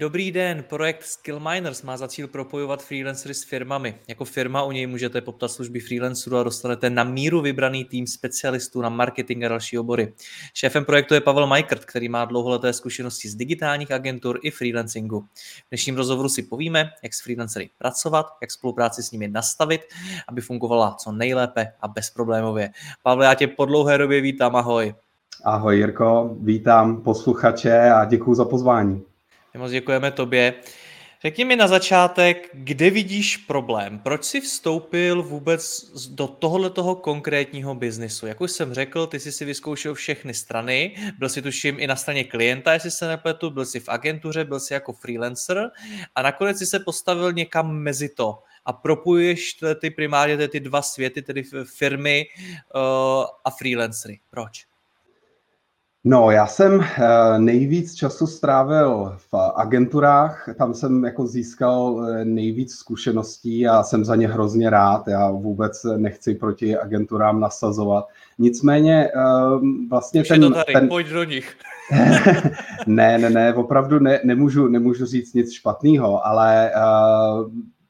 Dobrý den, projekt Skill Miners má za cíl propojovat freelancery s firmami. Jako firma u něj můžete poptat služby freelancerů a dostanete na míru vybraný tým specialistů na marketing a další obory. Šéfem projektu je Pavel Majkrt, který má dlouholeté zkušenosti z digitálních agentur i freelancingu. V dnešním rozhovoru si povíme, jak s freelancery pracovat, jak spolupráci s nimi nastavit, aby fungovala co nejlépe a bezproblémově. Pavel, já tě po dlouhé době vítám, ahoj. Ahoj Jirko, vítám posluchače a děkuji za pozvání. My moc děkujeme tobě. Řekni mi na začátek, kde vidíš problém? Proč jsi vstoupil vůbec do tohoto konkrétního biznisu? Jak už jsem řekl, ty jsi si vyzkoušel všechny strany, byl jsi tuším i na straně klienta, jestli se nepletu, byl jsi v agentuře, byl jsi jako freelancer a nakonec jsi se postavil někam mezi to a propojuješ ty primárně ty dva světy, tedy firmy uh, a freelancery. Proč? No, já jsem eh, nejvíc času strávil v agenturách, tam jsem jako získal eh, nejvíc zkušeností a jsem za ně hrozně rád. Já vůbec nechci proti agenturám nasazovat. Nicméně ehm, vlastně ten... to tady, ten... pojď do nich. ne, ne, ne, opravdu ne, nemůžu, nemůžu říct nic špatného, ale eh,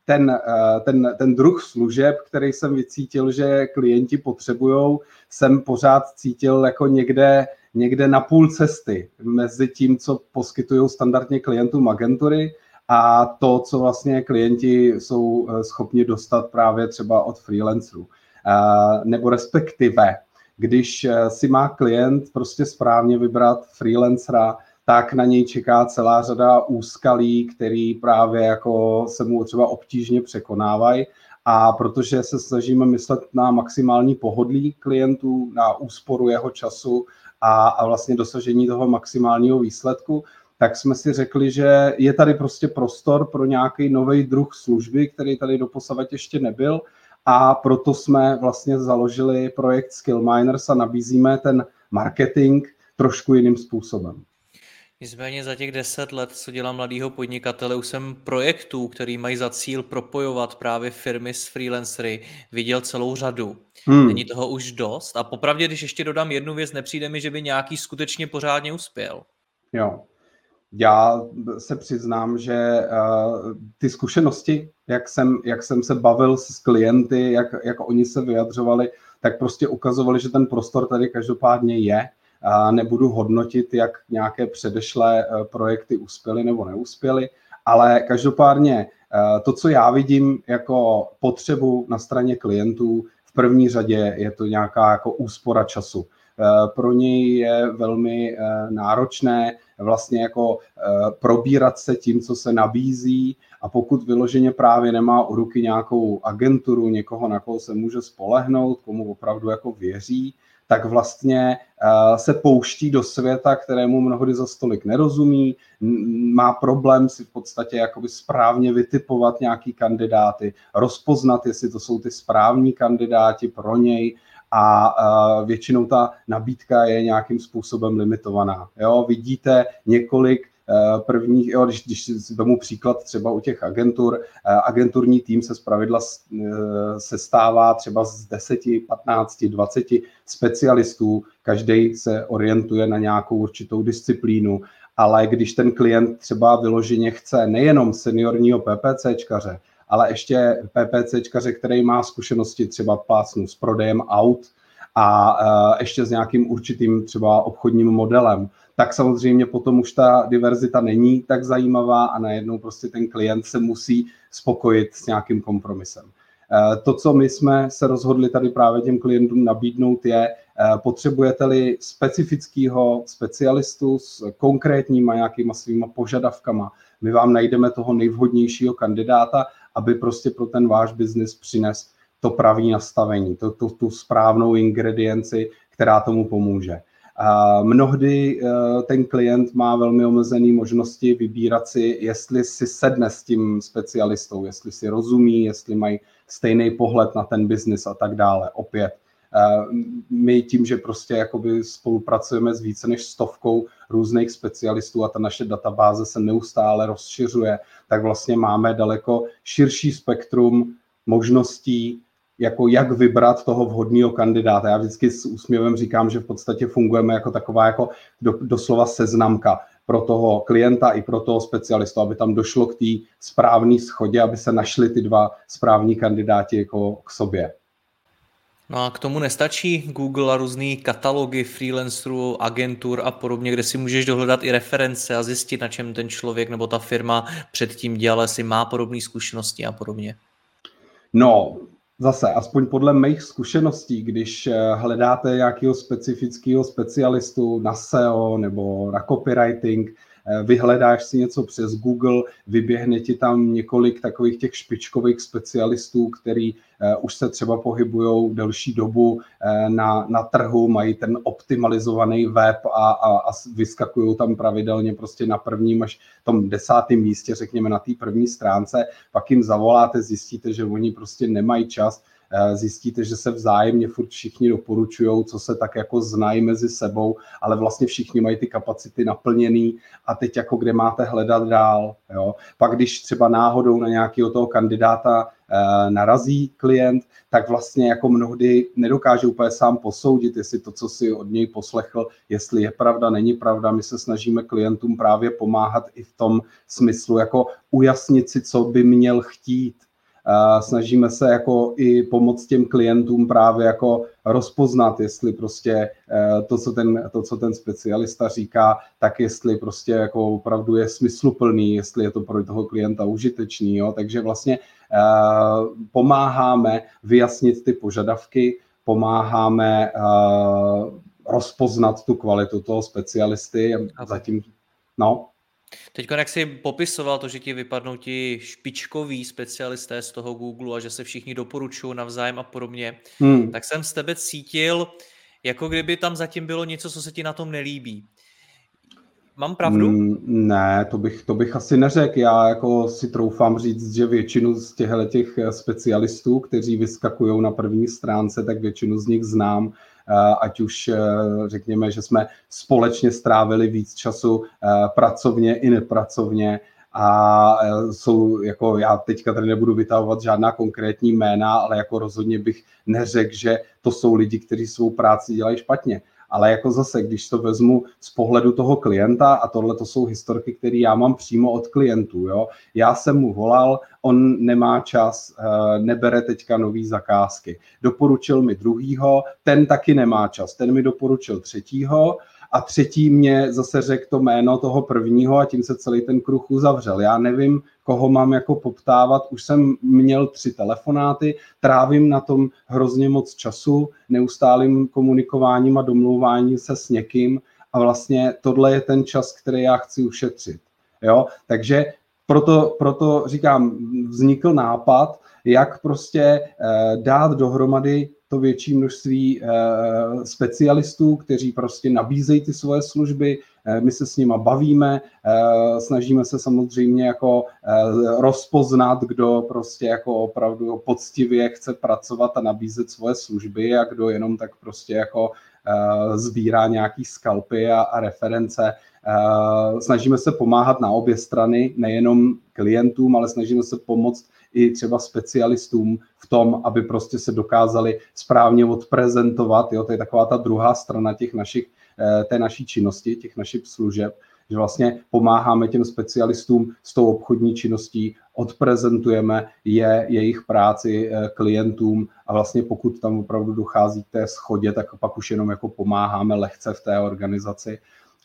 ten, ten, ten druh služeb, který jsem vycítil, že klienti potřebují, jsem pořád cítil jako někde někde na půl cesty mezi tím, co poskytují standardně klientům agentury a to, co vlastně klienti jsou eh, schopni dostat právě třeba od freelancerů. Eh, nebo respektive, když eh, si má klient prostě správně vybrat freelancera, tak na něj čeká celá řada úskalí, který právě jako se mu třeba obtížně překonávají. A protože se snažíme myslet na maximální pohodlí klientů, na úsporu jeho času a, a vlastně dosažení toho maximálního výsledku, tak jsme si řekli, že je tady prostě prostor pro nějaký nový druh služby, který tady doposavat ještě nebyl a proto jsme vlastně založili projekt Skill Miners a nabízíme ten marketing trošku jiným způsobem. Nicméně za těch deset let, co dělám mladýho podnikatele, už jsem projektů, který mají za cíl propojovat právě firmy s freelancery, viděl celou řadu. Hmm. Není toho už dost. A popravdě, když ještě dodám jednu věc, nepřijde mi, že by nějaký skutečně pořádně uspěl. Jo. Já se přiznám, že uh, ty zkušenosti, jak jsem, jak jsem se bavil s klienty, jak, jak oni se vyjadřovali, tak prostě ukazovali, že ten prostor tady každopádně je nebudu hodnotit, jak nějaké předešlé eh, projekty uspěly nebo neuspěly, ale každopádně eh, to, co já vidím jako potřebu na straně klientů, v první řadě je to nějaká jako úspora času. Eh, pro něj je velmi náročné vlastně jako probírat se tím, co se nabízí a pokud vyloženě právě nemá u ruky nějakou agenturu, někoho, na koho se může spolehnout, komu opravdu jako věří, tak vlastně eh, se pouští do světa, kterému mnohdy za stolik nerozumí, má problém si v podstatě jakoby správně vytipovat nějaký kandidáty, rozpoznat, jestli to jsou ty správní kandidáti pro něj a eh, většinou ta nabídka je nějakým způsobem limitovaná. Jo, vidíte několik prvních, jo, když, když vemu příklad třeba u těch agentur, eh, agenturní tým se zpravidla eh, se stává třeba z 10, 15, 20 specialistů, každý se orientuje na nějakou určitou disciplínu, ale když ten klient třeba vyloženě chce nejenom seniorního PPCčkaře, ale ještě PPCčkaře, který má zkušenosti třeba plácnu s prodejem aut a ještě s nějakým určitým třeba obchodním modelem, tak samozřejmě potom už ta diverzita není tak zajímavá a najednou prostě ten klient se musí spokojit s nějakým kompromisem. Eh, to, co my jsme se rozhodli tady právě těm klientům nabídnout, je, eh, potřebujete-li specifického specialistu s konkrétníma nějakýma svýma požadavkama, my vám najdeme toho nejvhodnějšího kandidáta aby prostě pro ten váš biznis přines to pravý nastavení, to, tu, tu správnou ingredienci, která tomu pomůže. Mnohdy eh, ten klient má velmi omezené možnosti vybírat si, jestli si sedne s tím specialistou, jestli si rozumí, jestli mají stejný pohled na ten biznis a tak dále. Opět, eh, my tím, že prostě jakoby spolupracujeme s více než stovkou různých specialistů a ta naše databáze se neustále rozšiřuje, tak vlastně máme daleko širší spektrum možností, jako jak vybrat toho vhodného kandidáta. Já vždycky s úsměvem říkám, že v podstatě fungujeme jako taková jako do, doslova seznamka pro toho klienta i pro toho specialistu, aby tam došlo k té správné schodě, aby se našli ty dva správní kandidáti jako k sobě. No a k tomu nestačí Google a různý katalogy freelancerů, agentur a podobně, kde si můžeš dohledat i reference a zjistit, na čem ten člověk nebo ta firma předtím dělala, jestli má podobné zkušenosti a podobně. No, Zase, aspoň podle mých zkušeností, když eh, hledáte nějakého specifického specialistu na SEO nebo na copywriting, vyhledáš si něco přes Google, vyběhne ti tam několik takových těch špičkových specialistů, který eh, už se třeba pohybují delší dobu na, na trhu, mají ten optimalizovaný web a, a, a vyskakují tam pravidelně prostě na prvním až tom desátém místě, řekněme na té první stránce, pak jim zavoláte, zjistíte, že oni prostě nemají čas, Eh, zjistíte, že se vzájemně furt všichni doporučují, co se tak jako znají mezi sebou, ale vlastně všichni mají ty kapacity naplněný a teď jako kde máte hledat dál. Jo? Pak když třeba náhodou na nějakého toho kandidáta eh, narazí klient, tak vlastně jako mnohdy nedokáže úplně sám posoudit, jestli to, co si od něj poslechl, jestli je pravda, není pravda. My se snažíme klientům právě pomáhat i v tom smyslu, jako ujasnit si, co by měl chtít snažíme se jako i pomoct těm klientům právě jako rozpoznat, jestli prostě eh, to, co ten, to, co ten specialista říká, tak jestli prostě jako opravdu je smysluplný, jestli je to pro toho klienta užitečný, jo? takže vlastně eh, pomáháme vyjasnit ty požadavky, pomáháme eh, rozpoznat tu kvalitu toho specialisty a zatím, no. Teď, jak jsi popisoval to, že ti vypadnou ti špičkoví specialisté z toho Google a že se všichni doporučují navzájem a podobně, hmm. tak jsem z tebe cítil, jako kdyby tam zatím bylo něco, co se ti na tom nelíbí. Mám pravdu? Mm, ne, to bych, to bych asi neřekl. Já jako si troufám říct, že většinu z těchto těch specialistů, kteří vyskakují na první stránce, tak většinu z nich znám Eh, ať už eh, řekněme, že jsme společně strávili víc času eh, pracovně i nepracovně a jsou, jako já teďka tady nebudu vytahovat žádná konkrétní jména, ale jako rozhodně bych neřekl, že to jsou lidi, kteří svou práci dělají špatně ale jako zase, když to vezmu z pohledu toho klienta, a tohle to jsou historky, které já mám přímo od klientů, jo. Já jsem mu volal, on nemá čas, eh, nebere teďka nový zakázky. Doporučil mi druhýho, ten taky nemá čas, ten mi doporučil třetího, a třetí mě zase řekl to jméno toho prvního a tím se celý ten kruh uzavřel. Já nevím, koho mám jako poptávat, už jsem měl tři telefonáty, trávím na tom hrozně moc času, neustálým komunikováním a domlouváním se s někým a vlastně tohle je ten čas, který já chci ušetřit. Jo? Takže proto, proto říkám, vznikl nápad, jak prostě eh, dát dohromady to větší množství eh, specialistů, kteří prostě nabízejí ty svoje služby, eh, my se s nima bavíme, eh, snažíme se samozřejmě jako rozpoznat, kdo prostě jako opravdu poctivě chce pracovat a nabízet svoje služby a kdo jenom tak prostě jako sbírá nějaký skalpy a, a reference. Snažíme se pomáhat na obě strany, nejenom klientům, ale snažíme se pomoct i třeba specialistům v tom, aby prostě se dokázali správně odprezentovat. Jo? To je taková ta druhá strana těch našich, eh, té naší činnosti, těch našich služeb, že vlastně pomáháme těm specialistům s tou obchodní činností, odprezentujeme je, jejich práci eh, klientům a vlastně pokud tam opravdu dochází k té schodě, tak pak už jenom jako pomáháme lehce v té organizaci.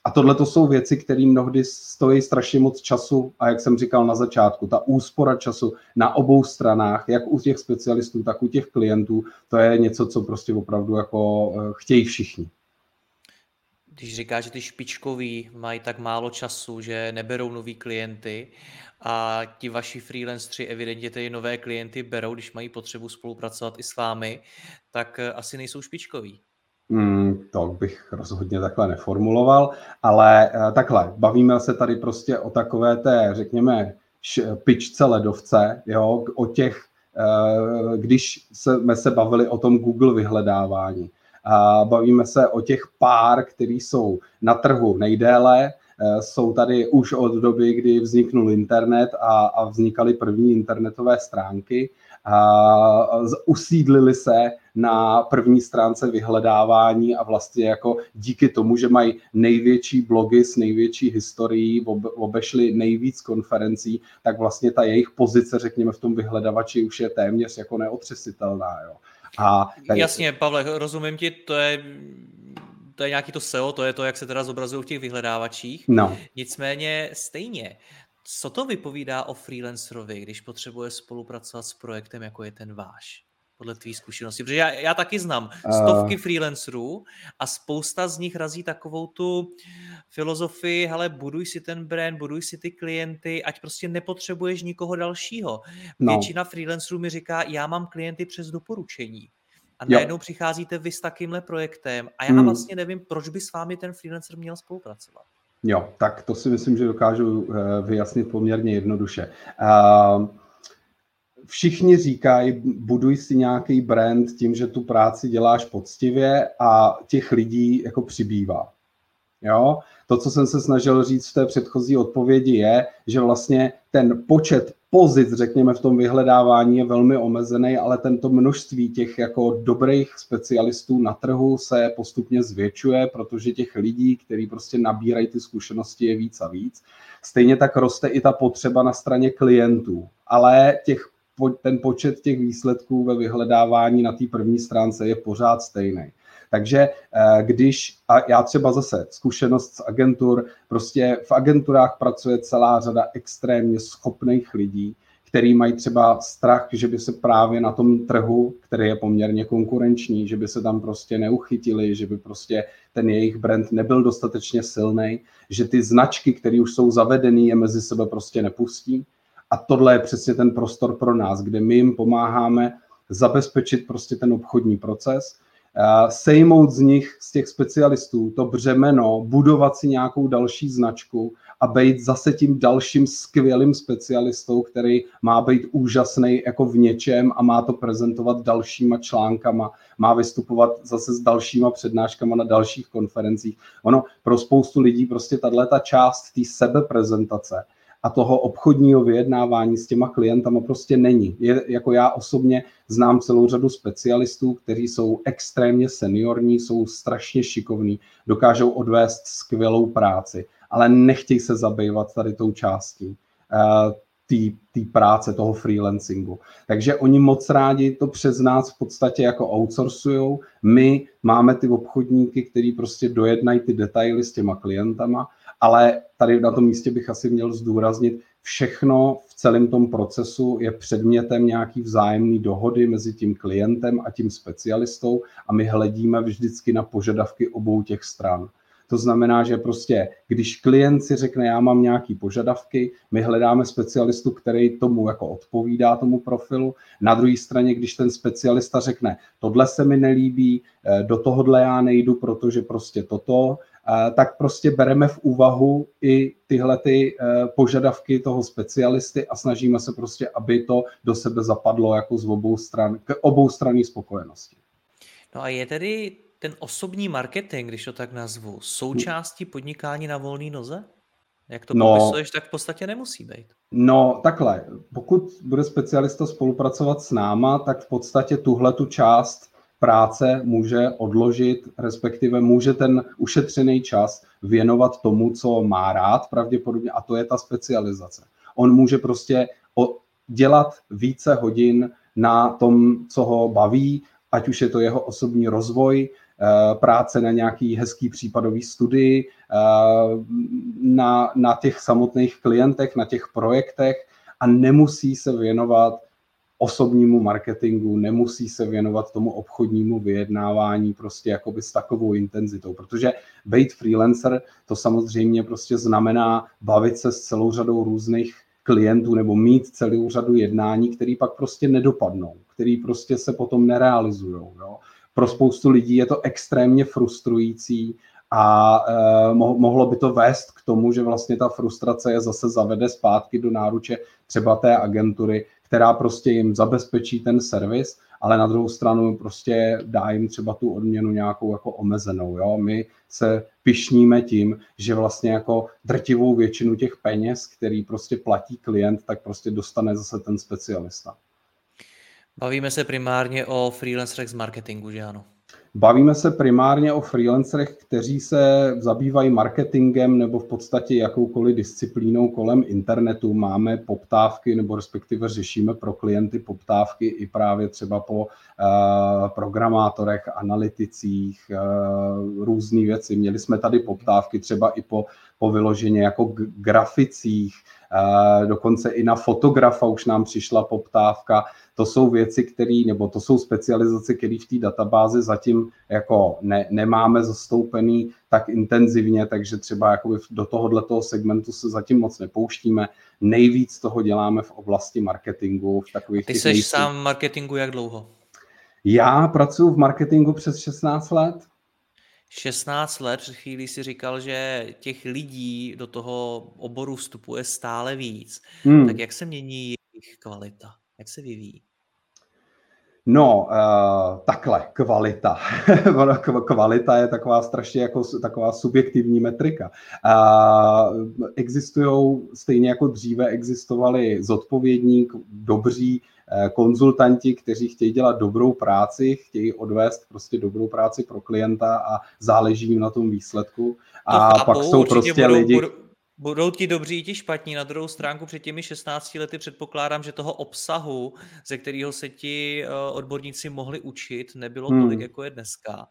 A tohle to jsou věci, které mnohdy stojí strašně moc času a jak jsem říkal na začátku, ta úspora času na obou stranách, jak u těch specialistů, tak u těch klientů, to je něco, co prostě opravdu jako eh, chtějí všichni. Když říká, že ty špičkoví mají tak málo času, že neberou nový klienty a ti vaši freelanceri evidentně ty nové klienty berou, když mají potřebu spolupracovat i s vámi, tak eh, asi nejsou špičkoví. Hmm, to bych rozhodně takhle neformuloval, ale uh, takhle, bavíme se tady prostě o takové té, řekněme, pičce ledovce, jo, o těch, uh, když jsme se bavili o tom Google vyhledávání. A bavíme se o těch pár, který jsou na trhu nejdéle, uh, jsou tady už od doby, kdy vzniknul internet a, a vznikaly první internetové stránky a usídlili se na první stránce vyhledávání a vlastně jako díky tomu, že mají největší blogy s největší historií, obešli nejvíc konferencí, tak vlastně ta jejich pozice, řekněme, v tom vyhledavači už je téměř jako neotřesitelná. Jo. A tady... Jasně, Pavle, rozumím ti, to je to je nějaký to SEO, to je to, jak se teda zobrazují v těch vyhledávačích. No. Nicméně stejně, co to vypovídá o freelancerovi, když potřebuje spolupracovat s projektem, jako je ten váš? Podle tvý zkušenosti. Protože já, já taky znám stovky uh... freelancerů a spousta z nich razí takovou tu filozofii, hele, buduj si ten brand, buduj si ty klienty, ať prostě nepotřebuješ nikoho dalšího. No. Většina freelancerů mi říká, já mám klienty přes doporučení. A najednou jo. přicházíte vy s takýmhle projektem a já hmm. vlastně nevím, proč by s vámi ten freelancer měl spolupracovat. Jo, tak to si myslím, že dokážu eh, vyjasnit poměrně jednoduše. Uh, všichni říkají, buduj si nějaký brand tím, že tu práci děláš poctivě a těch lidí jako přibývá. Jo? To, co jsem se snažil říct v té předchozí odpovědi, je, že vlastně ten počet pozic, řekněme, v tom vyhledávání je velmi omezený, ale tento množství těch jako dobrých specialistů na trhu se postupně zvětšuje, protože těch lidí, kteří prostě nabírají ty zkušenosti, je víc a víc. Stejně tak roste i ta potřeba na straně klientů, ale těch, ten počet těch výsledků ve vyhledávání na té první stránce je pořád stejný. Takže eh, když, a já třeba zase zkušenost z agentur, prostě v agenturách pracuje celá řada extrémně schopných lidí, který mají třeba strach, že by se právě na tom trhu, který je poměrně konkurenční, že by se tam prostě neuchytili, že by prostě ten jejich brand nebyl dostatečně silný, že ty značky, které už jsou zavedené, je mezi sebe prostě nepustí. A tohle je přesně ten prostor pro nás, kde my jim pomáháme zabezpečit prostě ten obchodní proces, sejmout z nich, z těch specialistů, to břemeno, budovat si nějakou další značku a být zase tím dalším skvělým specialistou, který má být úžasný jako v něčem a má to prezentovat dalšíma článkama, má vystupovat zase s dalšíma přednáškama na dalších konferencích. Ono pro spoustu lidí prostě tahle ta část té sebeprezentace a toho obchodního vyjednávání s těma klientama prostě není. Je, jako já osobně znám celou řadu specialistů, kteří jsou extrémně seniorní, jsou strašně šikovní, dokážou odvést skvělou práci, ale nechtějí se zabývat tady tou částí uh, té práce, toho freelancingu. Takže oni moc rádi to přes nás v podstatě jako outsourcujou. My máme ty obchodníky, který prostě dojednají ty detaily s těma klientama ale tady na tom místě bych asi měl zdůraznit, všechno v celém tom procesu je předmětem nějaký vzájemný dohody mezi tím klientem a tím specialistou a my hledíme vždycky na požadavky obou těch stran. To znamená, že prostě, když klient si řekne, já mám nějaký požadavky, my hledáme specialistu, který tomu jako odpovídá tomu profilu. Na druhé straně, když ten specialista řekne, tohle se mi nelíbí, eh, do tohohle já nejdu, protože prostě toto, tak prostě bereme v úvahu i tyhle ty eh, požadavky toho specialisty a snažíme se prostě, aby to do sebe zapadlo jako z obou stran, k obou straní spokojenosti. No a je tedy ten osobní marketing, když to tak nazvu, součástí podnikání na volné noze? Jak to no, popisuješ, tak v podstatě nemusí být. No takhle, pokud bude specialista spolupracovat s náma, tak v podstatě tuhle tu část práce může odložit, respektive může ten ušetřený čas věnovat tomu, co má rád pravděpodobně, a to je ta specializace. On může prostě dělat více hodin na tom, co ho baví, ať už je to jeho osobní rozvoj, eh, práce na nějaký hezký případový studii, eh, na, na těch samotných klientech, na těch projektech a nemusí se věnovat osobnímu marketingu, nemusí se věnovat tomu obchodnímu vyjednávání prostě jakoby s takovou intenzitou, protože být freelancer to samozřejmě prostě znamená bavit se s celou řadou různých klientů nebo mít celou řadu jednání, které pak prostě nedopadnou, které prostě se potom nerealizují. Pro spoustu lidí je to extrémně frustrující a eh, mohlo by to vést k tomu, že vlastně ta frustrace je zase zavede zpátky do náruče třeba té agentury, která prostě jim zabezpečí ten servis, ale na druhou stranu prostě dá jim třeba tu odměnu nějakou jako omezenou. Jo? My se pišníme tím, že vlastně jako drtivou většinu těch peněz, který prostě platí klient, tak prostě dostane zase ten specialista. Bavíme se primárně o freelancerech z marketingu, že ano? Bavíme se primárně o freelancerech, kteří se zabývají marketingem nebo v podstatě jakoukoliv disciplínou kolem internetu. Máme poptávky nebo respektive řešíme pro klienty poptávky i právě třeba po uh, programátorech, analyticích, uh, různé věci. Měli jsme tady poptávky třeba i po, po vyloženě jako graficích, dokonce i na fotografa už nám přišla poptávka to jsou věci, které, nebo to jsou specializace, které v té databázi zatím jako ne, nemáme zastoupený tak intenzivně, takže třeba jakoby do tohohle segmentu se zatím moc nepouštíme. Nejvíc toho děláme v oblasti marketingu. V takových Ty jsi sám v marketingu jak dlouho? Já pracuji v marketingu přes 16 let. 16 let, před chvíli si říkal, že těch lidí do toho oboru vstupuje stále víc. Hmm. Tak jak se mění jejich kvalita? Jak se vyvíjí? No, uh, takhle, kvalita. kvalita je taková strašně jako taková subjektivní metrika. Uh, existují, stejně jako dříve existovali zodpovědní, dobří konzultanti, kteří chtějí dělat dobrou práci, chtějí odvést prostě dobrou práci pro klienta a záleží jim na tom výsledku. A to pak jsou prostě budou, lidi... Budou Budou ti dobří, ti špatní. Na druhou stránku před těmi 16 lety předpokládám, že toho obsahu, ze kterého se ti eh, odborníci mohli učit, nebylo hmm. tolik, jako je dneska.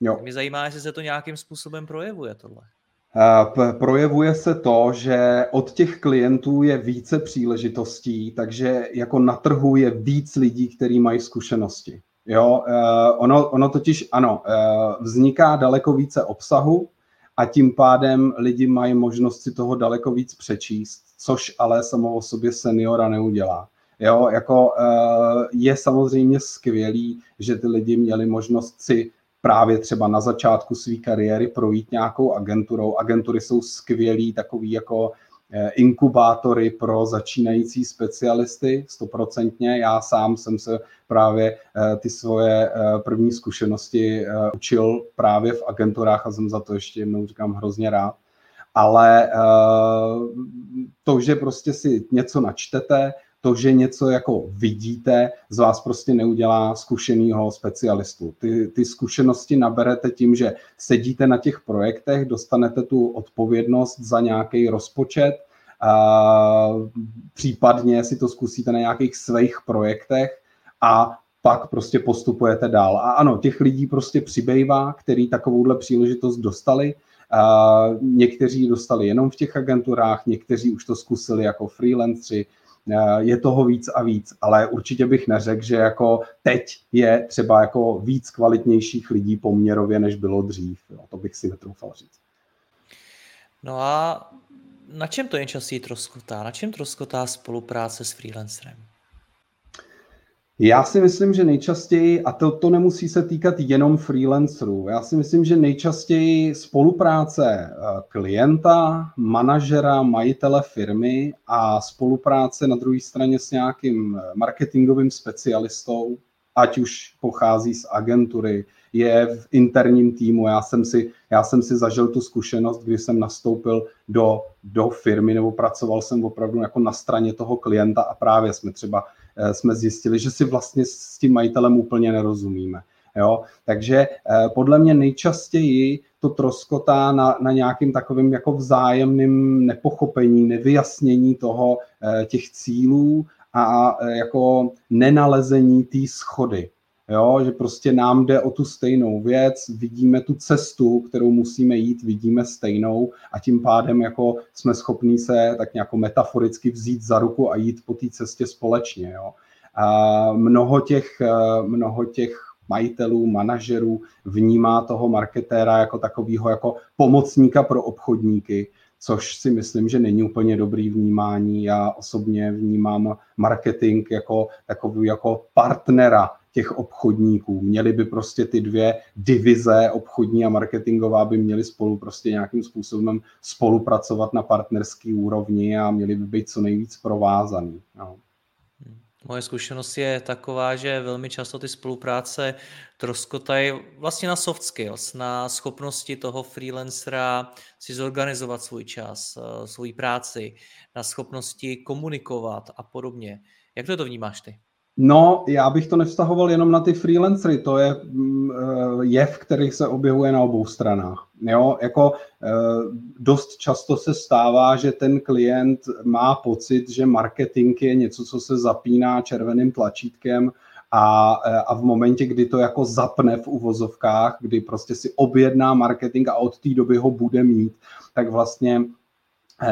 Jo. Mě zajímá, jestli se to nějakým způsobem projevuje tohle. Projevuje se to, že od těch klientů je více příležitostí, takže jako na trhu je víc lidí, kteří mají zkušenosti. Jo, uh, ono, ono totiž, ano, uh, vzniká daleko více obsahu, a tím pádem lidi mají možnost si toho daleko víc přečíst, což ale samo o sobě seniora neudělá. Jo, jako eh, je samozřejmě skvělý, že ty lidi měli možnost si právě třeba na začátku své kariéry projít nějakou agenturou. Agentury jsou skvělý, takový jako Eh, inkubátory pro začínající specialisty, stoprocentně. Já sám jsem se právě eh, ty svoje eh, první zkušenosti učil právě v agenturách a jsem za to ještě jednou říkám hrozně rád. Ale to, že prostě si něco načtete, to, že něco jako vidíte, z vás prostě neudělá zkušenýho specialistu. Ty, ty zkušenosti naberete tím, že sedíte na těch projektech, dostanete tu odpovědnost za nějaký rozpočet, a případně si to zkusíte na nějakých svých projektech a pak prostě postupujete dál. A ano, těch lidí prostě přibývá, který takovouhle příležitost dostali. A někteří dostali jenom v těch agenturách, někteří už to zkusili jako freelanceri, je toho víc a víc, ale určitě bych neřekl, že jako teď je třeba jako víc kvalitnějších lidí poměrově, než bylo dřív. Jo, to bych si netroufal říct. No a na čem to nejčastěji troskotá? Na čem troskotá spolupráce s freelancerem? Já si myslím, že nejčastěji, a to, to nemusí se týkat jenom freelancerů, já si myslím, že nejčastěji spolupráce eh, klienta, manažera, majitele firmy a spolupráce na druhé straně s nějakým eh, marketingovým specialistou, ať už pochází z agentury, je v interním týmu. Já jsem si, já jsem si zažil tu zkušenost, kdy jsem nastoupil do, do firmy nebo pracoval jsem opravdu jako na straně toho klienta a právě jsme třeba jsme zjistili, že si vlastně s tím majitelem úplně nerozumíme. Jo? Takže eh, podle mě nejčastěji to troskotá na, na nějakým takovým jako vzájemným nepochopení, nevyjasnění toho eh, těch cílů a jako nenalezení té schody. Jo, že prostě nám jde o tu stejnou věc, vidíme tu cestu, kterou musíme jít, vidíme stejnou a tím pádem jako jsme schopní se tak nějak metaforicky vzít za ruku a jít po té cestě společně. Jo. Mnoho těch, mnoho těch majitelů, manažerů vnímá toho marketéra jako takového jako pomocníka pro obchodníky, což si myslím, že není úplně dobrý vnímání. Já osobně vnímám marketing jako takový jako partnera těch obchodníků. Měly by prostě ty dvě divize, obchodní a marketingová, by měly spolu prostě nějakým způsobem spolupracovat na partnerský úrovni a měly by být co nejvíc provázaný. No. Moje zkušenost je taková, že velmi často ty spolupráce troskotají vlastně na soft skills, na schopnosti toho freelancera si zorganizovat svůj čas, eh, svoji práci, na schopnosti komunikovat a podobně. Jak to, to vnímáš ty? No, já bych to nevztahoval jenom na ty freelancery, to je mm, eh, jev, který se objevuje na obou stranách. Jo, jako eh, dost často se stává, že ten klient má pocit, že marketing je něco, co se zapíná červeným tlačítkem a, eh, a v momentě, kdy to jako zapne v uvozovkách, kdy prostě si objedná marketing a od té doby ho bude mít, tak vlastně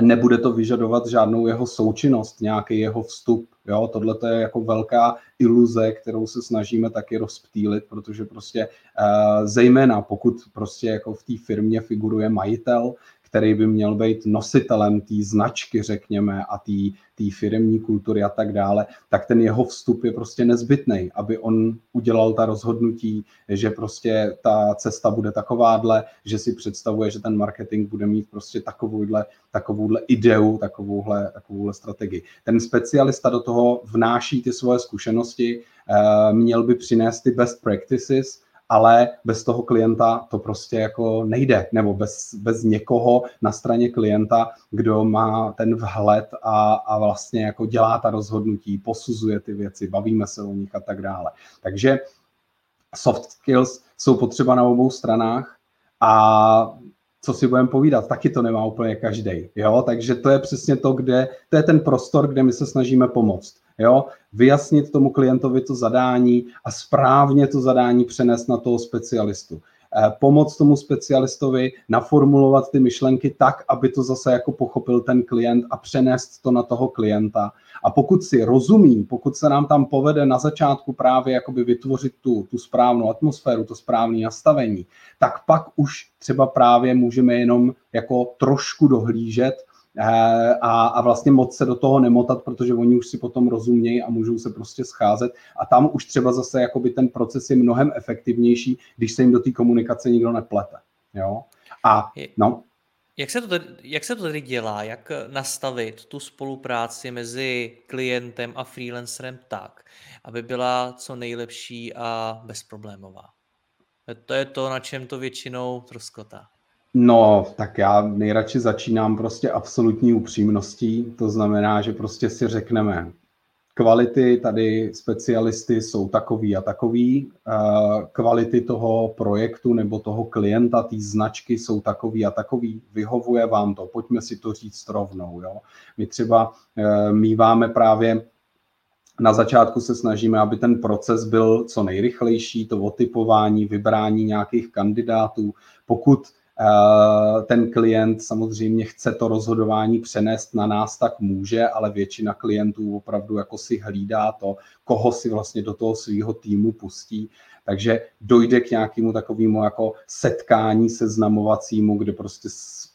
nebude to vyžadovat žádnou jeho součinnost, nějaký jeho vstup. Jo, tohle je jako velká iluze, kterou se snažíme taky rozptýlit, protože prostě uh, zejména pokud prostě jako v té firmě figuruje majitel, který by měl být nositelem té značky, řekněme, a té firmní kultury a tak dále, tak ten jeho vstup je prostě nezbytný, aby on udělal ta rozhodnutí, že prostě ta cesta bude takováhle, že si představuje, že ten marketing bude mít prostě takovouhle, takovouhle ideu, takovouhle, takovouhle strategii. Ten specialista do toho vnáší ty svoje zkušenosti, eh, měl by přinést ty best practices, ale bez toho klienta to prostě jako nejde, nebo bez, bez někoho na straně klienta, kdo má ten vhled a, a vlastně jako dělá ta rozhodnutí, posuzuje ty věci, bavíme se o nich a tak dále. Takže soft skills jsou potřeba na obou stranách a co si budeme povídat, taky to nemá úplně každý. Jo? Takže to je přesně to, kde, to je ten prostor, kde my se snažíme pomoct. Jo? Vyjasnit tomu klientovi to zadání a správně to zadání přenést na toho specialistu. Eh, pomoct tomu specialistovi naformulovat ty myšlenky tak, aby to zase jako pochopil ten klient a přenést to na toho klienta. A pokud si rozumí, pokud se nám tam povede na začátku právě jakoby vytvořit tu, tu správnou atmosféru, to správné nastavení, tak pak už třeba právě můžeme jenom jako trošku dohlížet a, a vlastně moc se do toho nemotat, protože oni už si potom rozumějí a můžou se prostě scházet a tam už třeba zase jakoby ten proces je mnohem efektivnější, když se jim do té komunikace nikdo neplete. Jo? A no, jak se, to tedy, jak se to tedy dělá? Jak nastavit tu spolupráci mezi klientem a freelancerem tak, aby byla co nejlepší a bezproblémová? To je to, na čem to většinou troskotá. No, tak já nejradši začínám prostě absolutní upřímností, to znamená, že prostě si řekneme, kvality tady specialisty jsou takový a takový, kvality toho projektu nebo toho klienta, té značky jsou takový a takový, vyhovuje vám to, pojďme si to říct rovnou. Jo? My třeba e, míváme právě na začátku se snažíme, aby ten proces byl co nejrychlejší, to otypování, vybrání nějakých kandidátů. Pokud ten klient samozřejmě chce to rozhodování přenést na nás, tak může, ale většina klientů opravdu jako si hlídá to, koho si vlastně do toho svého týmu pustí. Takže dojde k nějakému takovému jako setkání seznamovacímu, kde prostě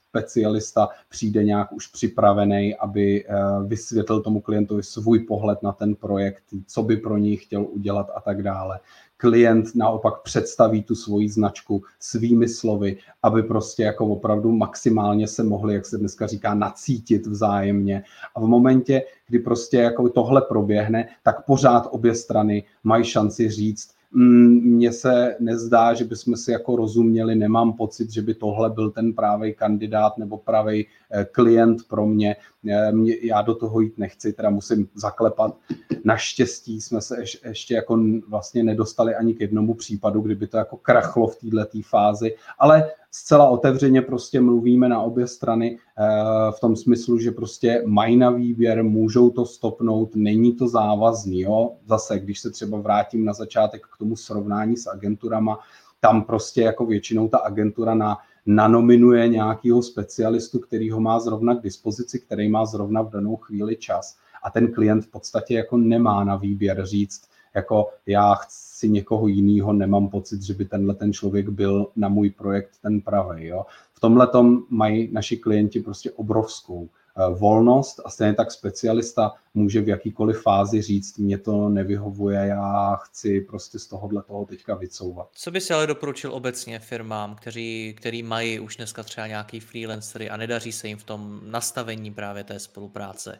specialista přijde nějak už připravený, aby eh, vysvětlil tomu klientovi svůj pohled na ten projekt, co by pro něj chtěl udělat a tak dále klient naopak představí tu svoji značku svými slovy, aby prostě jako opravdu maximálně se mohli, jak se dneska říká, nacítit vzájemně. A v momentě, kdy prostě jako tohle proběhne, tak pořád obě strany mají šanci říct, mně se nezdá, že bychom si jako rozuměli, nemám pocit, že by tohle byl ten právý kandidát nebo pravý eh, klient pro mě. Eh, mě. Já do toho jít nechci, teda musím zaklepat. Naštěstí jsme se ještě jako vlastně nedostali ani k jednomu případu, kdyby to jako krachlo v této fázi, ale zcela otevřeně prostě mluvíme na obě strany eh, v tom smyslu, že prostě mají na výběr, můžou to stopnout, není to závazný. Jo? Zase, když se třeba vrátím na začátek k tomu srovnání s agenturama, tam prostě jako většinou ta agentura na, nanominuje nějakého specialistu, který ho má zrovna k dispozici, který má zrovna v danou chvíli čas a ten klient v podstatě jako nemá na výběr říct, jako já chci někoho jiného, nemám pocit, že by tenhle ten člověk byl na můj projekt ten pravý. Jo? V tomhle mají naši klienti prostě obrovskou eh, volnost a stejně tak specialista může v jakýkoliv fázi říct, mě to nevyhovuje, já chci prostě z tohohle toho teďka vycouvat. Co by si ale doporučil obecně firmám, kteří, který mají už dneska třeba nějaký freelancery a nedaří se jim v tom nastavení právě té spolupráce?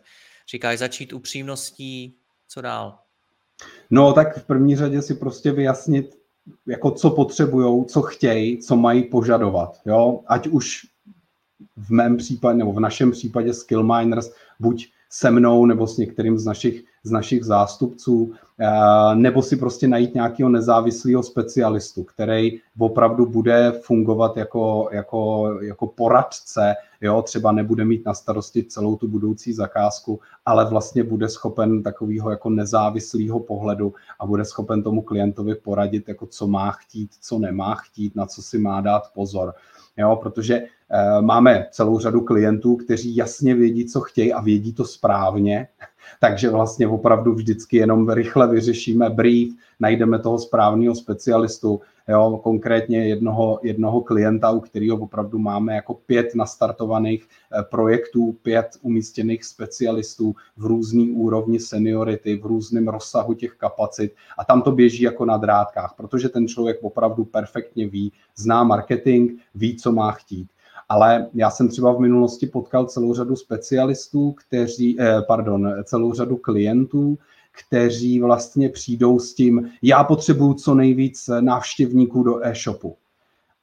Říkáš začít upřímností, co dál? No tak v první řadě si prostě vyjasnit, jako co potřebují, co chtějí, co mají požadovat. Jo? Ať už v mém případě, nebo v našem případě Skill Miners, buď se mnou nebo s některým z našich, z našich zástupců, eh, nebo si prostě najít nějakého nezávislého specialistu, který opravdu bude fungovat jako, jako, jako poradce, jo, třeba nebude mít na starosti celou tu budoucí zakázku, ale vlastně bude schopen takového jako nezávislého pohledu a bude schopen tomu klientovi poradit, jako co má chtít, co nemá chtít, na co si má dát pozor. Jo, protože e, máme celou řadu klientů, kteří jasně vědí, co chtějí a vědí to správně, takže vlastně opravdu vždycky jenom rychle vyřešíme brief, najdeme toho správného specialistu, jo, konkrétně jednoho, jednoho klienta, u kterého opravdu máme jako pět nastartovaných eh, projektů, pět umístěných specialistů v různé úrovni seniority, v různém rozsahu těch kapacit a tam to běží jako na drátkách, protože ten člověk opravdu perfektně ví, zná marketing, ví, co má chtít. Ale já jsem třeba v minulosti potkal celou řadu specialistů, kteří, eh, pardon, celou řadu klientů, kteří vlastně přijdou s tím, já potřebuju co nejvíc návštěvníků do e-shopu.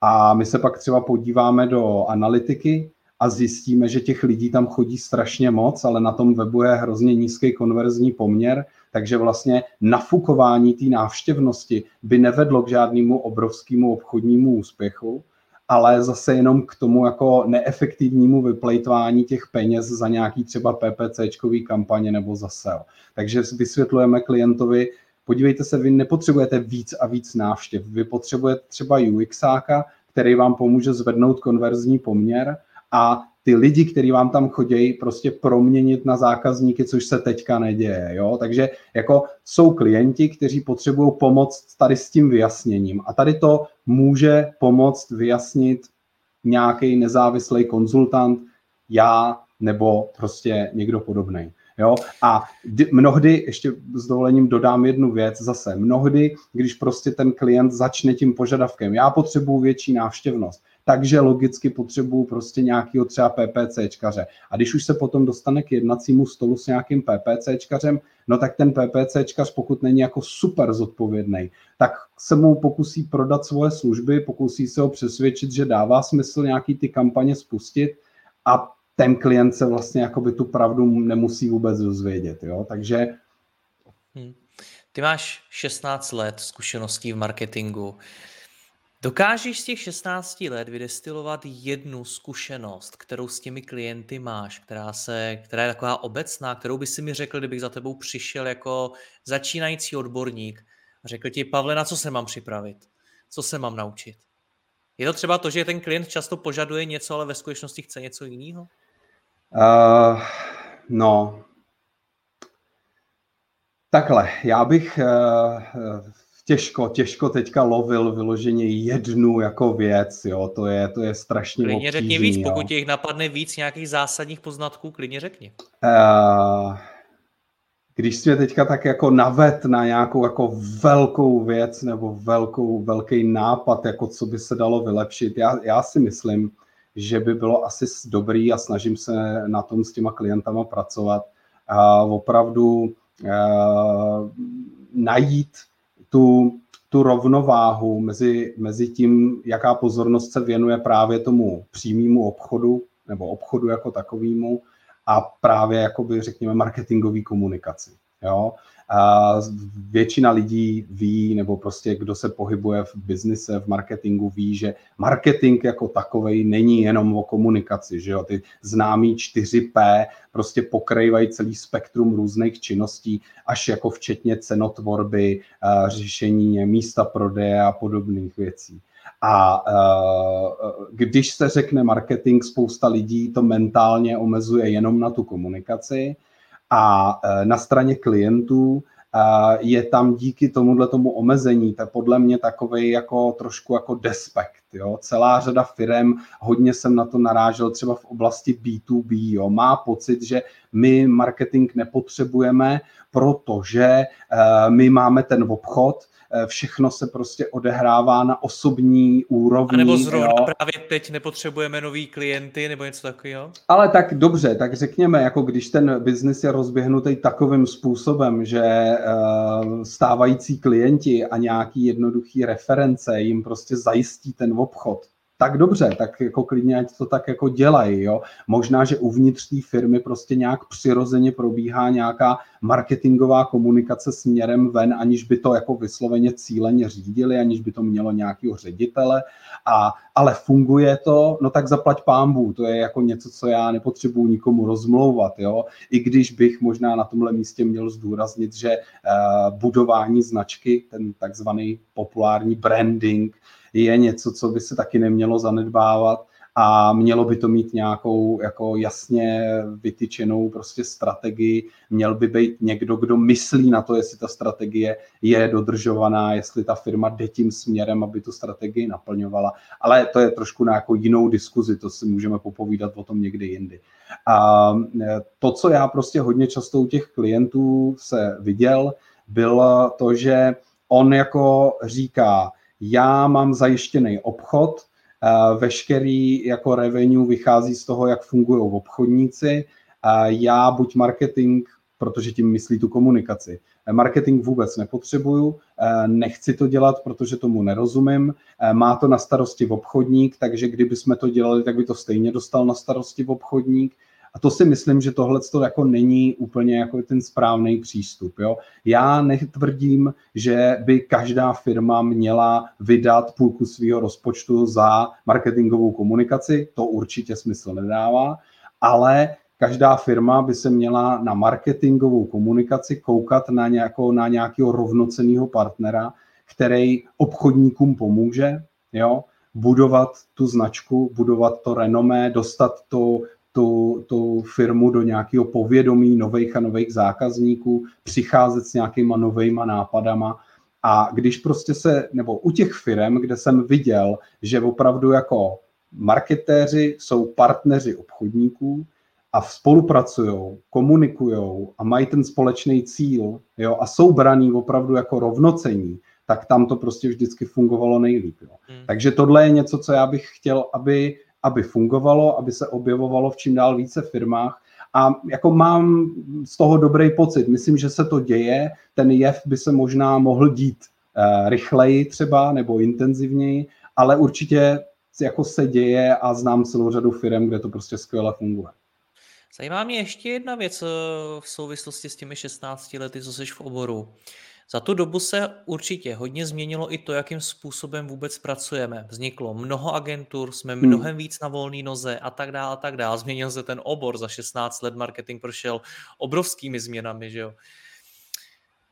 A my se pak třeba podíváme do analytiky a zjistíme, že těch lidí tam chodí strašně moc, ale na tom webu je hrozně nízký konverzní poměr, takže vlastně nafukování té návštěvnosti by nevedlo k žádnému obrovskému obchodnímu úspěchu, ale zase jenom k tomu jako neefektivnímu vyplejtvání těch peněz za nějaký třeba PPCčkový kampaně nebo za SEO. Takže vysvětlujeme klientovi, podívejte se, vy nepotřebujete víc a víc návštěv, vy potřebujete třeba UXáka, který vám pomůže zvednout konverzní poměr a ty lidi, kteří vám tam chodí, prostě proměnit na zákazníky, což se teďka neděje. Jo? Takže jako jsou klienti, kteří potřebují pomoct tady s tím vyjasněním. A tady to může pomoct vyjasnit nějaký nezávislý konzultant, já nebo prostě někdo podobný. Jo? A mnohdy, ještě s dovolením dodám jednu věc zase, mnohdy, když prostě ten klient začne tím požadavkem, já potřebuji větší návštěvnost, takže logicky potřebuju prostě nějakého třeba PPCčkaře. A když už se potom dostane k jednacímu stolu s nějakým PPCčkařem, no tak ten PPCčkař, pokud není jako super zodpovědný, tak se mu pokusí prodat svoje služby, pokusí se ho přesvědčit, že dává smysl nějaký ty kampaně spustit a ten klient se vlastně jakoby tu pravdu nemusí vůbec dozvědět. Jo? Takže hmm. Ty máš 16 let zkušeností v marketingu. Dokážeš z těch 16 let vydestilovat jednu zkušenost, kterou s těmi klienty máš, která, se, která je taková obecná, kterou by si mi řekl, kdybych za tebou přišel jako začínající odborník a řekl ti, Pavle, na co se mám připravit? Co se mám naučit? Je to třeba to, že ten klient často požaduje něco, ale ve skutečnosti chce něco jiného? Uh, no, takhle, já bych uh, těžko, těžko teďka lovil vyloženě jednu jako věc, jo, to je, to je strašně Klidně obtížný, řekni víc, jo. pokud jich napadne víc nějakých zásadních poznatků, klidně řekni. Uh, když jsi mě teďka tak jako navet na nějakou jako velkou věc nebo velkou, velký nápad, jako co by se dalo vylepšit, já, já si myslím, že by bylo asi dobrý a snažím se na tom s těma klientama pracovat a opravdu uh, najít tu, tu rovnováhu mezi, mezi tím, jaká pozornost se věnuje právě tomu přímému obchodu nebo obchodu jako takovému a právě jakoby řekněme marketingové komunikaci. Jo? A většina lidí ví, nebo prostě kdo se pohybuje v biznise, v marketingu, ví, že marketing jako takový není jenom o komunikaci, že jo, ty známý 4P prostě pokrývají celý spektrum různých činností, až jako včetně cenotvorby, řešení místa prodeje a podobných věcí. A když se řekne marketing, spousta lidí to mentálně omezuje jenom na tu komunikaci, A na straně klientů je tam díky tomuhle tomu omezení, tak podle mě takový jako trošku jako despekt. Jo? Celá řada firm, hodně jsem na to narážel třeba v oblasti B2B, jo? má pocit, že my marketing nepotřebujeme, protože uh, my máme ten obchod, Eh, všechno se prostě odehrává na osobní úrovni. A nebo zrovna jo. právě teď nepotřebujeme nový klienty nebo něco takového? Ale tak dobře, tak řekněme, jako když ten biznis je rozběhnutý takovým způsobem, že eh, stávající klienti a nějaký jednoduchý reference jim prostě zajistí ten obchod, tak dobře, tak jako klidně ať to tak jako dělají, jo. Možná, že uvnitř té firmy prostě nějak přirozeně probíhá nějaká marketingová komunikace směrem ven, aniž by to jako vysloveně cíleně řídili, aniž by to mělo nějakého ředitele, a, ale funguje to, no tak zaplať pámbu, to je jako něco, co já nepotřebuji nikomu rozmlouvat, jo. I když bych možná na tomhle místě měl zdůraznit, že uh, budování značky, ten takzvaný populární branding, je něco, co by se taky nemělo zanedbávat a mělo by to mít nějakou jako jasně vytyčenou prostě strategii. Měl by být někdo, kdo myslí na to, jestli ta strategie je dodržovaná, jestli ta firma jde tím směrem, aby tu strategii naplňovala. Ale to je trošku na jako jinou diskuzi, to si můžeme popovídat o tom někdy jindy. A e, to, co já prostě hodně často u těch klientů se viděl, bylo to, že on jako říká, já mám zajištěný obchod, veškerý jako revenue vychází z toho, jak fungují obchodníci, já buď marketing, protože tím myslí tu komunikaci. Marketing vůbec nepotřebuju, nechci to dělat, protože tomu nerozumím. Má to na starosti v obchodník, takže kdyby jsme to dělali, tak by to stejně dostal na starosti v obchodník. A to si myslím, že tohle to jako není úplně jako ten správný přístup. Jo? Já netvrdím, že by každá firma měla vydat půlku svého rozpočtu za marketingovou komunikaci, to určitě smysl nedává, ale každá firma by se měla na marketingovou komunikaci koukat na, nějakou, na nějakého rovnoceného partnera, který obchodníkům pomůže, jo, budovat tu značku, budovat to renomé, dostat to tu, tu firmu do nějakého povědomí nových a nových zákazníků, přicházet s nějakýma novejma nápadama. A když prostě se, nebo u těch firm, kde jsem viděl, že opravdu jako marketéři jsou partneři obchodníků a spolupracují, komunikují a mají ten společný cíl jo, a jsou braný opravdu jako rovnocení, tak tam to prostě vždycky fungovalo nejlíp. Jo. Hmm. Takže tohle je něco, co já bych chtěl, aby aby fungovalo, aby se objevovalo v čím dál více firmách. A jako mám z toho dobrý pocit. Myslím, že se to děje. Ten jev by se možná mohl dít uh, rychleji třeba nebo intenzivněji, ale určitě jako se děje a znám celou řadu firm, kde to prostě skvěle funguje. Zajímá mě ještě jedna věc eh, v souvislosti s těmi 16 lety, co jsi v oboru. Za tu dobu se určitě hodně změnilo i to, jakým způsobem vůbec pracujeme. Vzniklo mnoho agentur, jsme hmm. mnohem víc na volné noze a tak dále a tak dále. Změnil se ten obor, za 16 let marketing prošel obrovskými změnami, že jo.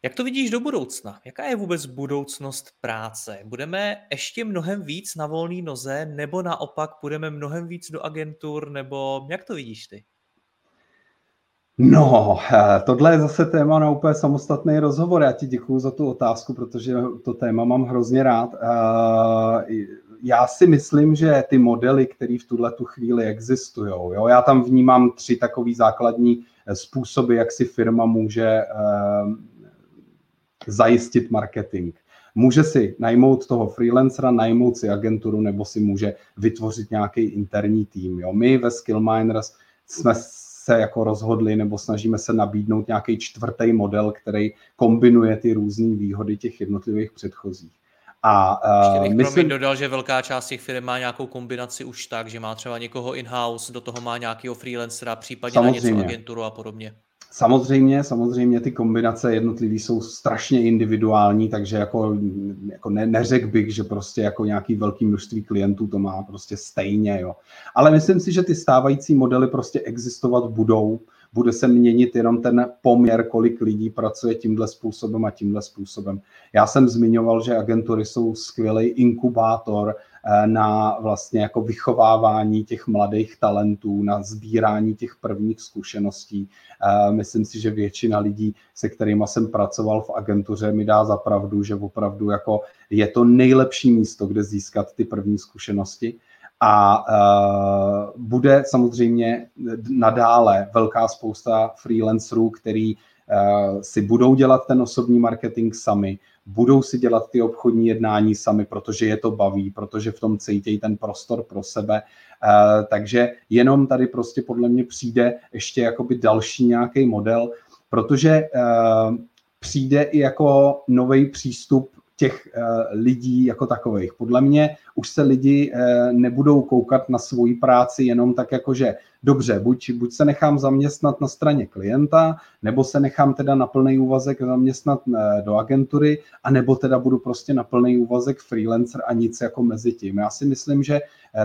Jak to vidíš do budoucna? Jaká je vůbec budoucnost práce? Budeme ještě mnohem víc na volné noze, nebo naopak budeme mnohem víc do agentur, nebo jak to vidíš ty? No, eh, tohle je zase téma na úplně samostatný rozhovor. Já ti děkuju za tu otázku, protože to téma mám hrozně rád. Eh, já si myslím, že ty modely, které v tuhle tu chvíli existují, jo, já tam vnímám tři takové základní eh, způsoby, jak si firma může zajistit marketing. Může si najmout toho freelancera, najmout si agenturu, nebo si může vytvořit nějaký interní tým. Jo. My ve Skillminers jsme se jako rozhodli nebo snažíme se nabídnout nějaký čtvrtý model, který kombinuje ty různé výhody těch jednotlivých předchozích. A uh, bych myslím... dodal, že velká část těch firm má nějakou kombinaci už tak, že má třeba někoho in-house, do toho má nějakého freelancera, případně Samozřejmě. na něco agenturu a podobně. Samozřejmě, samozřejmě ty kombinace jednotlivé jsou strašně individuální, takže jako, jako ne, neřekl bych, že prostě jako nějaký velký množství klientů to má prostě stejně, jo. Ale myslím si, že ty stávající modely prostě existovat budou, bude se měnit jenom ten poměr, kolik lidí pracuje tímhle způsobem a tímhle způsobem. Já jsem zmiňoval, že agentury jsou skvělý inkubátor na vlastně jako vychovávání těch mladých talentů, na sbírání těch prvních zkušeností. Myslím si, že většina lidí, se kterými jsem pracoval v agentuře, mi dá za pravdu, že opravdu jako je to nejlepší místo, kde získat ty první zkušenosti. A uh, bude samozřejmě nadále velká spousta freelancerů, který si budou dělat ten osobní marketing sami, budou si dělat ty obchodní jednání sami, protože je to baví, protože v tom cítějí ten prostor pro sebe. Uh, takže jenom tady prostě podle mě přijde ještě jakoby další nějaký model, protože uh, přijde i jako nový přístup těch uh, lidí jako takových. Podle mě už se lidi uh, nebudou koukat na svoji práci jenom tak jako, že dobře, buď, buď se nechám zaměstnat na straně klienta, nebo se nechám teda na plný úvazek zaměstnat uh, do agentury, a nebo teda budu prostě na plný úvazek freelancer a nic jako mezi tím. Já si myslím, že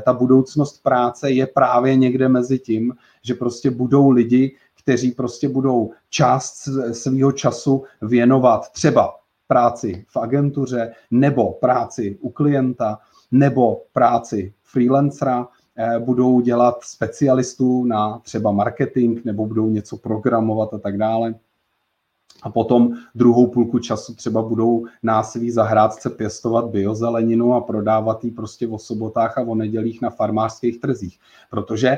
ta budoucnost práce je právě někde mezi tím, že prostě budou lidi, kteří prostě budou část svého času věnovat třeba práci v agentuře, nebo práci u klienta, nebo práci freelancera, eh, budou dělat specialistů na třeba marketing, nebo budou něco programovat a tak dále. A potom druhou půlku času třeba budou na svý zahrádce pěstovat biozeleninu a prodávat ji prostě o sobotách a o nedělích na farmářských trzích. Protože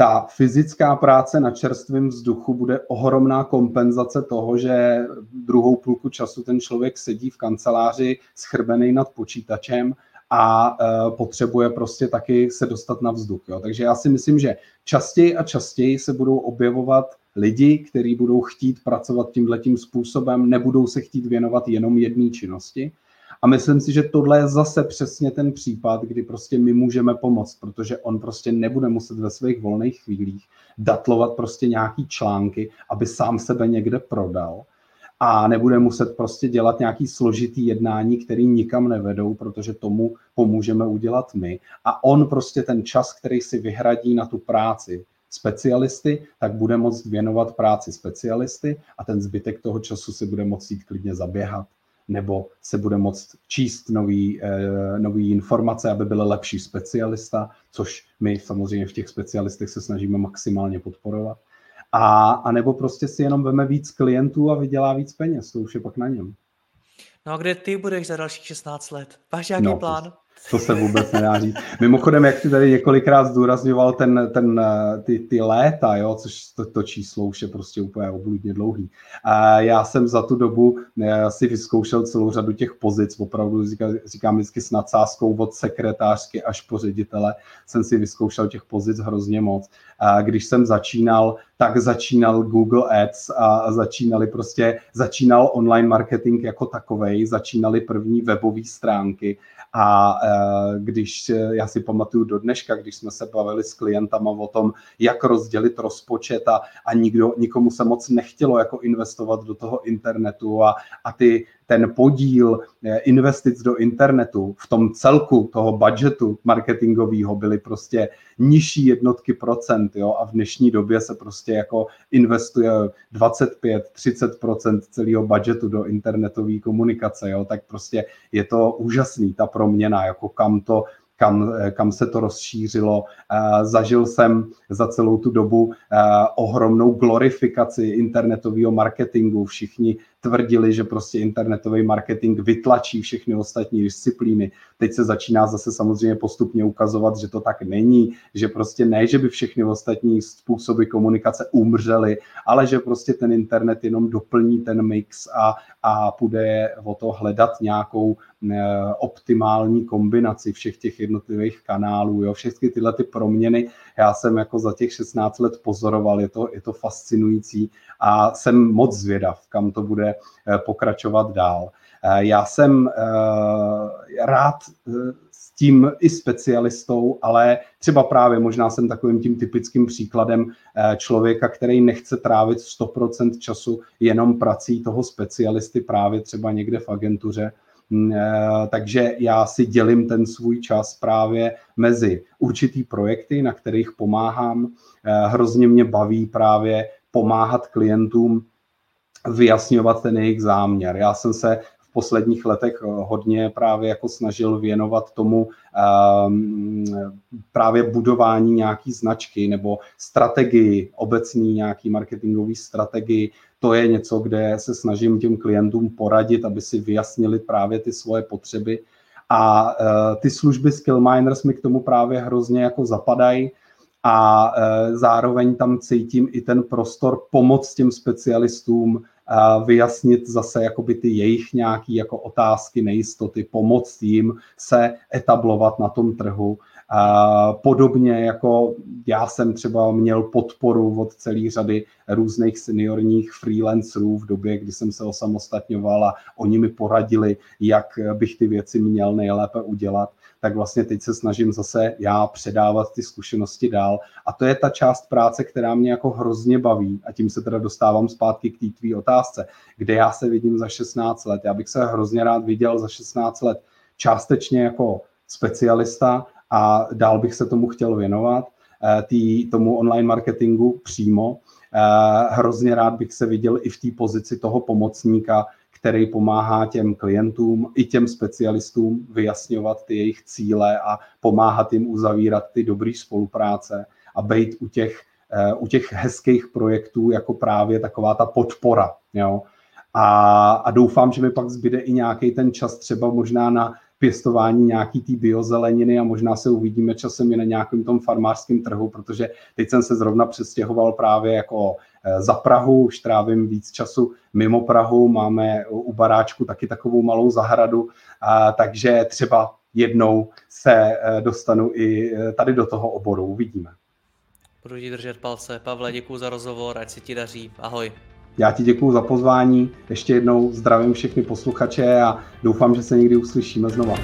ta fyzická práce na čerstvém vzduchu bude ohromná kompenzace toho, že druhou půlku času ten člověk sedí v kanceláři schrbený nad počítačem a uh, potřebuje prostě taky se dostat na vzduch. Jo. Takže já si myslím, že častěji a častěji se budou objevovat lidi, kteří budou chtít pracovat tímhletím způsobem, nebudou se chtít věnovat jenom jedné činnosti, a myslím si, že tohle je zase přesně ten případ, kdy prostě my můžeme pomoct, protože on prostě nebude muset ve svých volných chvílích datlovat prostě nějaký články, aby sám sebe někde prodal a nebude muset prostě dělat nějaký složitý jednání, který nikam nevedou, protože tomu pomůžeme udělat my. A on prostě ten čas, který si vyhradí na tu práci specialisty, tak bude moct věnovat práci specialisty a ten zbytek toho času si bude moct jít klidně zaběhat nebo se bude moct číst nový, eh, nový informace, aby byl lepší specialista, což my samozřejmě v těch specialistech se snažíme maximálně podporovat. A, a nebo prostě si jenom veme víc klientů a vydělá víc peněz, to už je pak na něm. No a kde ty budeš za dalších 16 let? Máš nějaký no, plán? To, to se vůbec nedá říct. Mimochodem, jak ty tady několikrát zdůrazňoval ten, ten, ty, ty léta, jo, což to, to číslo už je prostě úplně obludně dlouhý. A já jsem za tu dobu eh, si vyzkoušel celou řadu těch pozic, opravdu říkám, říkám vždycky s nadsázkou od sekretářky až po ředitele, jsem si vyzkoušel těch pozic hrozně moc. A když jsem začínal, tak začínal Google Ads a začínali prostě, začínal online marketing jako takovej, začínaly první webové stránky a když, já si pamatuju do dneška, když jsme se bavili s klientama o tom, jak rozdělit rozpočet a, a nikdo, nikomu se moc nechtělo jako investovat do toho internetu a, a ty ten podíl eh, investic do internetu v tom celku toho budgetu marketingového byly prostě nižší jednotky procent, jo, a v dnešní době se prostě jako investuje 25-30% celého budgetu do internetové komunikace, jo, tak prostě je to úžasný, ta proměna, jako kam to kam, kam se to rozšířilo. Zažil jsem za celou tu dobu ohromnou glorifikaci internetového marketingu. Všichni tvrdili, že prostě internetový marketing vytlačí všechny ostatní disciplíny. Teď se začíná zase samozřejmě postupně ukazovat, že to tak není, že prostě ne, že by všechny ostatní způsoby komunikace umřely, ale že prostě ten internet jenom doplní ten mix a, a půjde o to hledat nějakou eh, optimální kombinaci všech těch jednotlivých kanálů, jo, všechny tyhle ty proměny, já jsem jako za těch 16 let pozoroval, je to, je to fascinující a jsem moc zvědav, kam to bude eh, pokračovat dál. Eh, já jsem eh, rád s tím i specialistou, ale třeba právě možná jsem takovým tím typickým příkladem člověka, který nechce trávit 100% času jenom prací toho specialisty právě třeba někde v agentuře, takže já si dělím ten svůj čas právě mezi určitý projekty, na kterých pomáhám. Hrozně mě baví právě pomáhat klientům vyjasňovat ten jejich záměr. Já jsem se v posledních letech hodně právě jako snažil věnovat tomu um, právě budování nějaký značky nebo strategii, obecný nějaký marketingový strategii. To je něco, kde se snažím těm klientům poradit, aby si vyjasnili právě ty svoje potřeby. A uh, ty služby Skill Miners mi k tomu právě hrozně jako zapadají a uh, zároveň tam cítím i ten prostor pomoc těm specialistům vyjasnit zase jakoby ty jejich nějaké jako otázky, nejistoty, pomoct jim se etablovat na tom trhu. Podobně jako já jsem třeba měl podporu od celé řady různých seniorních freelancerů v době, kdy jsem se osamostatňoval a oni mi poradili, jak bych ty věci měl nejlépe udělat tak vlastně teď se snažím zase já předávat ty zkušenosti dál. A to je ta část práce, která mě jako hrozně baví. A tím se teda dostávám zpátky k té tvý otázce, kde já se vidím za 16 let. Já bych se hrozně rád viděl za 16 let částečně jako specialista a dál bych se tomu chtěl věnovat, eh, tý, tomu online marketingu přímo. Eh, hrozně rád bych se viděl i v té pozici toho pomocníka, který pomáhá těm klientům i těm specialistům vyjasňovat ty jejich cíle a pomáhat jim uzavírat ty dobré spolupráce a být u těch, eh, u těch hezkých projektů jako právě taková ta podpora. Jo? A, a doufám, že mi pak zbyde i nějaký ten čas třeba možná na pěstování nějaký té biozeleniny a možná se uvidíme časem i na nějakém tom farmářském trhu, protože teď jsem se zrovna přestěhoval právě jako eh, za Prahu, už trávím víc času mimo Prahu, máme u baráčku taky takovou malou zahradu, a, takže třeba jednou se eh, dostanu i eh, tady do toho oboru, uvidíme. Budu ti držet palce. Pavle, děkuji za rozhovor, ať se ti daří. Ahoj. Já ti děkuji za pozvání, ještě jednou zdravím všechny posluchače a doufám, že se někdy uslyšíme znova.